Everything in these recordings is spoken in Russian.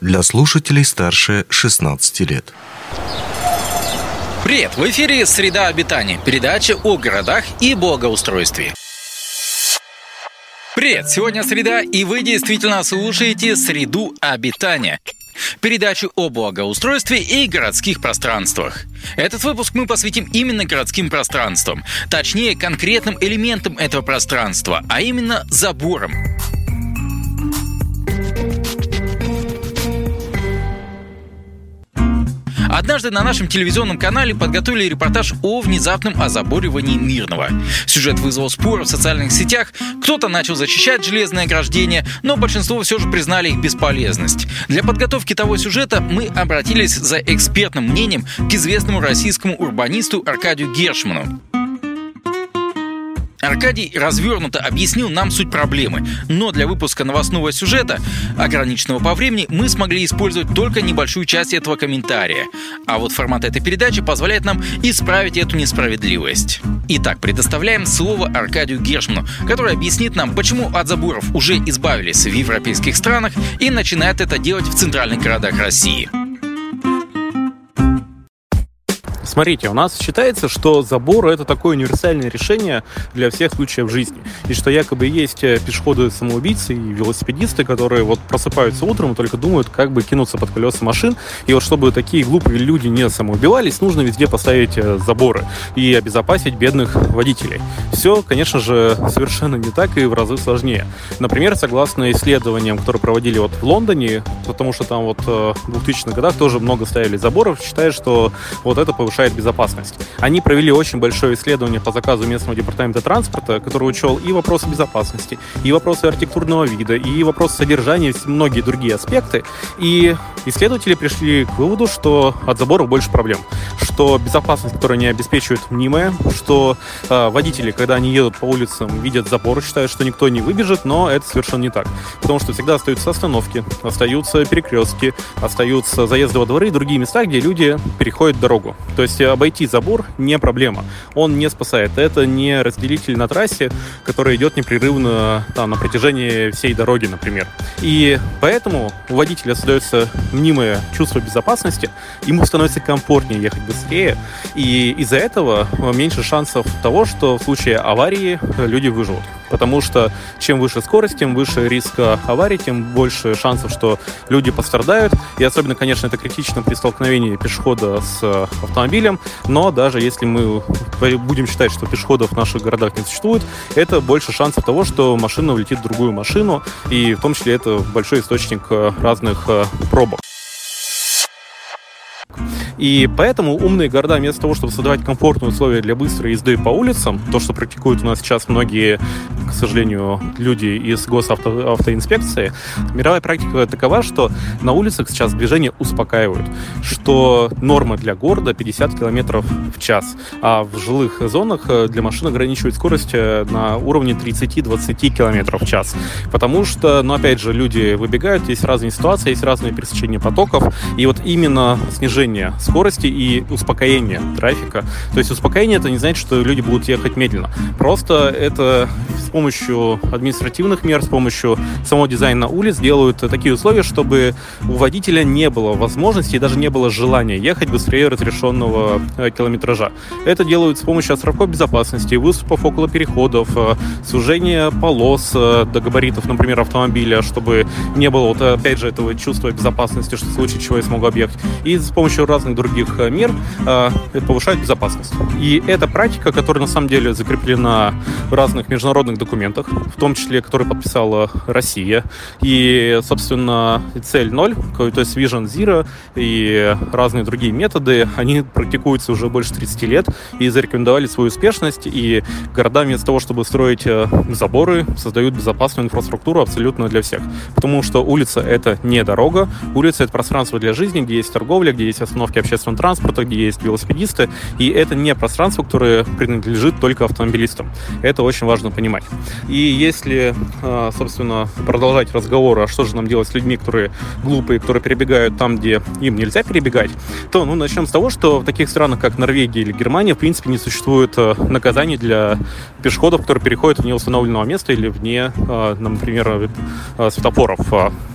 для слушателей старше 16 лет. Привет! В эфире «Среда обитания» – передача о городах и благоустройстве. Привет! Сегодня среда, и вы действительно слушаете «Среду обитания» передачу о благоустройстве и городских пространствах. Этот выпуск мы посвятим именно городским пространствам, точнее конкретным элементам этого пространства, а именно заборам. Однажды на нашем телевизионном канале подготовили репортаж о внезапном озаборивании Мирного. Сюжет вызвал споры в социальных сетях, кто-то начал защищать железное ограждение, но большинство все же признали их бесполезность. Для подготовки того сюжета мы обратились за экспертным мнением к известному российскому урбанисту Аркадию Гершману. Аркадий развернуто объяснил нам суть проблемы, но для выпуска новостного сюжета, ограниченного по времени, мы смогли использовать только небольшую часть этого комментария. А вот формат этой передачи позволяет нам исправить эту несправедливость. Итак, предоставляем слово Аркадию Гершману, который объяснит нам, почему от заборов уже избавились в европейских странах и начинает это делать в центральных городах России. Смотрите, у нас считается, что забор это такое универсальное решение для всех случаев жизни. И что якобы есть э, пешеходы-самоубийцы и велосипедисты, которые вот просыпаются утром и только думают, как бы кинуться под колеса машин. И вот чтобы такие глупые люди не самоубивались, нужно везде поставить э, заборы и обезопасить бедных водителей. Все, конечно же, совершенно не так и в разы сложнее. Например, согласно исследованиям, которые проводили вот в Лондоне, потому что там вот э, в 2000-х годах тоже много ставили заборов, считают, что вот это повышает повышает безопасность. Они провели очень большое исследование по заказу местного департамента транспорта, который учел и вопросы безопасности, и вопросы архитектурного вида, и вопросы содержания, и многие другие аспекты. И исследователи пришли к выводу, что от заборов больше проблем, что безопасность, которую они обеспечивают, мнимая, что э, водители, когда они едут по улицам, видят забор, считают, что никто не выбежит, но это совершенно не так. Потому что всегда остаются остановки, остаются перекрестки, остаются заезды во дворы и другие места, где люди переходят дорогу. То есть есть обойти забор не проблема. Он не спасает. Это не разделитель на трассе, который идет непрерывно там, на протяжении всей дороги, например. И поэтому у водителя создается мнимое чувство безопасности, ему становится комфортнее ехать быстрее, и из-за этого меньше шансов того, что в случае аварии люди выживут потому что чем выше скорость, тем выше риск аварии, тем больше шансов, что люди пострадают. И особенно, конечно, это критично при столкновении пешехода с автомобилем, но даже если мы будем считать, что пешеходов в наших городах не существует, это больше шансов того, что машина улетит в другую машину, и в том числе это большой источник разных пробок. И поэтому умные города, вместо того, чтобы создавать комфортные условия для быстрой езды по улицам, то, что практикуют у нас сейчас многие, к сожалению, люди из госавтоинспекции, мировая практика такова, что на улицах сейчас движение успокаивают, что норма для города 50 км в час, а в жилых зонах э, для машин ограничивают скорость э, на уровне 30-20 км в час. Потому что, ну, опять же, люди выбегают, есть разные ситуации, есть разные пересечения потоков, и вот именно снижение скорости и успокоения трафика. То есть успокоение это не значит, что люди будут ехать медленно. Просто это помощью административных мер, с помощью самого дизайна улиц делают такие условия, чтобы у водителя не было возможности и даже не было желания ехать быстрее разрешенного э, километража. Это делают с помощью островков безопасности, выступов около переходов, э, сужения полос э, до габаритов, например, автомобиля, чтобы не было вот опять же этого чувства безопасности, что в случае чего я смогу объехать. И с помощью разных других мер повышает безопасность. И это практика, которая на самом деле закреплена в разных международных документах, в том числе, которые подписала Россия. И, собственно, цель ноль, то есть Vision Zero и разные другие методы, они практикуются уже больше 30 лет и зарекомендовали свою успешность. И города вместо того, чтобы строить э, заборы, создают безопасную инфраструктуру абсолютно для всех. Потому что улица — это не дорога, улица — это пространство для жизни, где есть торговля, где есть остановки общественного транспорта, где есть велосипедисты, и это не пространство, которое принадлежит только автомобилистам. Это очень важно понимать. И если, э, собственно, продолжать разговор, а что же нам делать с людьми, которые глупые, которые перебегают там, где им нельзя перебегать, то ну, начнем с того, что в таких странах, как Норвегия или Германия, в принципе, не существует э, наказаний для пешеходов, которые переходят вне установленного места или вне, например, светофоров,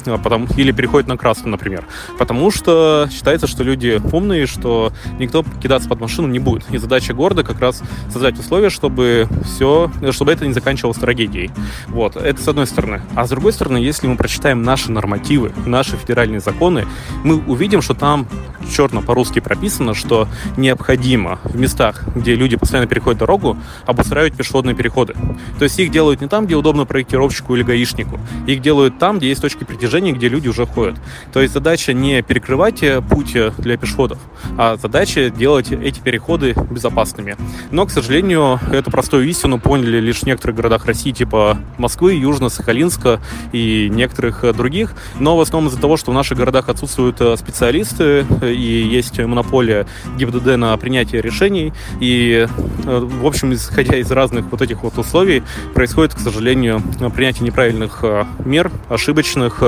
потому, или переходят на красную, например. Потому что считается, что люди умные, что никто кидаться под машину не будет. И задача города как раз создать условия, чтобы все, чтобы это не заканчивалось трагедией. Вот, это с одной стороны. А с другой стороны, если мы прочитаем наши нормативы, наши федеральные законы, мы увидим, что там черно по-русски прописано, что необходимо в местах, где люди постоянно переходят дорогу, обустраивать пешеходные переходы. То есть их делают не там, где удобно проектировщику или гаишнику. Их делают там, где есть точки притяжения, где люди уже ходят. То есть задача не перекрывать э, путь э, для пешеходов, а задача делать эти переходы безопасными. Но, к сожалению, эту простую истину поняли лишь в некоторых городах России, типа Москвы, Южно-Сахалинска и некоторых э, других. Но в основном из-за того, что в наших городах отсутствуют специалисты и есть монополия ГИБДД на принятие решений. И, в общем, исходя из разных вот этих вот условий, происходит, к сожалению, принятие неправильных мер, ошибочных,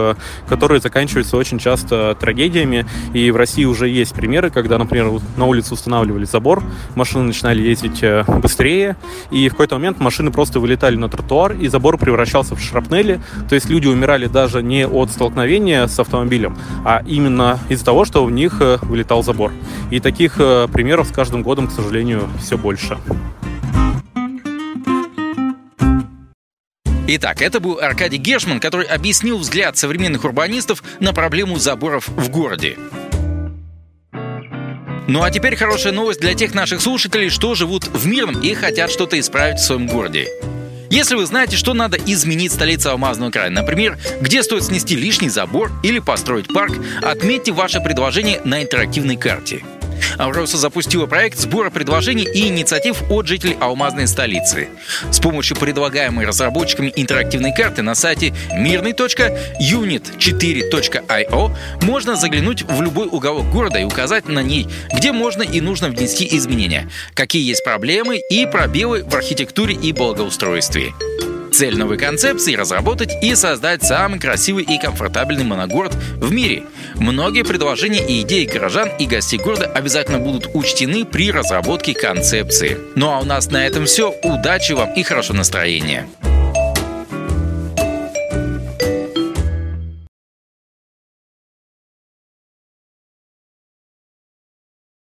которые заканчиваются очень часто трагедиями. И в России уже есть примеры, когда, например, на улице устанавливали забор, машины начинали ездить э, быстрее, и в какой-то момент машины просто вылетали на тротуар, и забор превращался в шрапнели. То есть люди умирали даже не от столкновения с автомобилем, а именно из-за того, что в них э, вылетал забор. И таких э, примеров с каждым годом, к сожалению, все больше. Итак, это был Аркадий Гершман, который объяснил взгляд современных урбанистов на проблему заборов в городе. Ну а теперь хорошая новость для тех наших слушателей, что живут в мирном и хотят что-то исправить в своем городе. Если вы знаете, что надо изменить столице Алмазного края, например, где стоит снести лишний забор или построить парк, отметьте ваше предложение на интерактивной карте – Авроса запустила проект сбора предложений и инициатив от жителей алмазной столицы. С помощью предлагаемой разработчиками интерактивной карты на сайте мирный.unit4.io можно заглянуть в любой уголок города и указать на ней, где можно и нужно внести изменения, какие есть проблемы и пробелы в архитектуре и благоустройстве. Цель новой концепции — разработать и создать самый красивый и комфортабельный моногород в мире. Многие предложения и идеи горожан и гостей города обязательно будут учтены при разработке концепции. Ну а у нас на этом все. Удачи вам и хорошего настроения!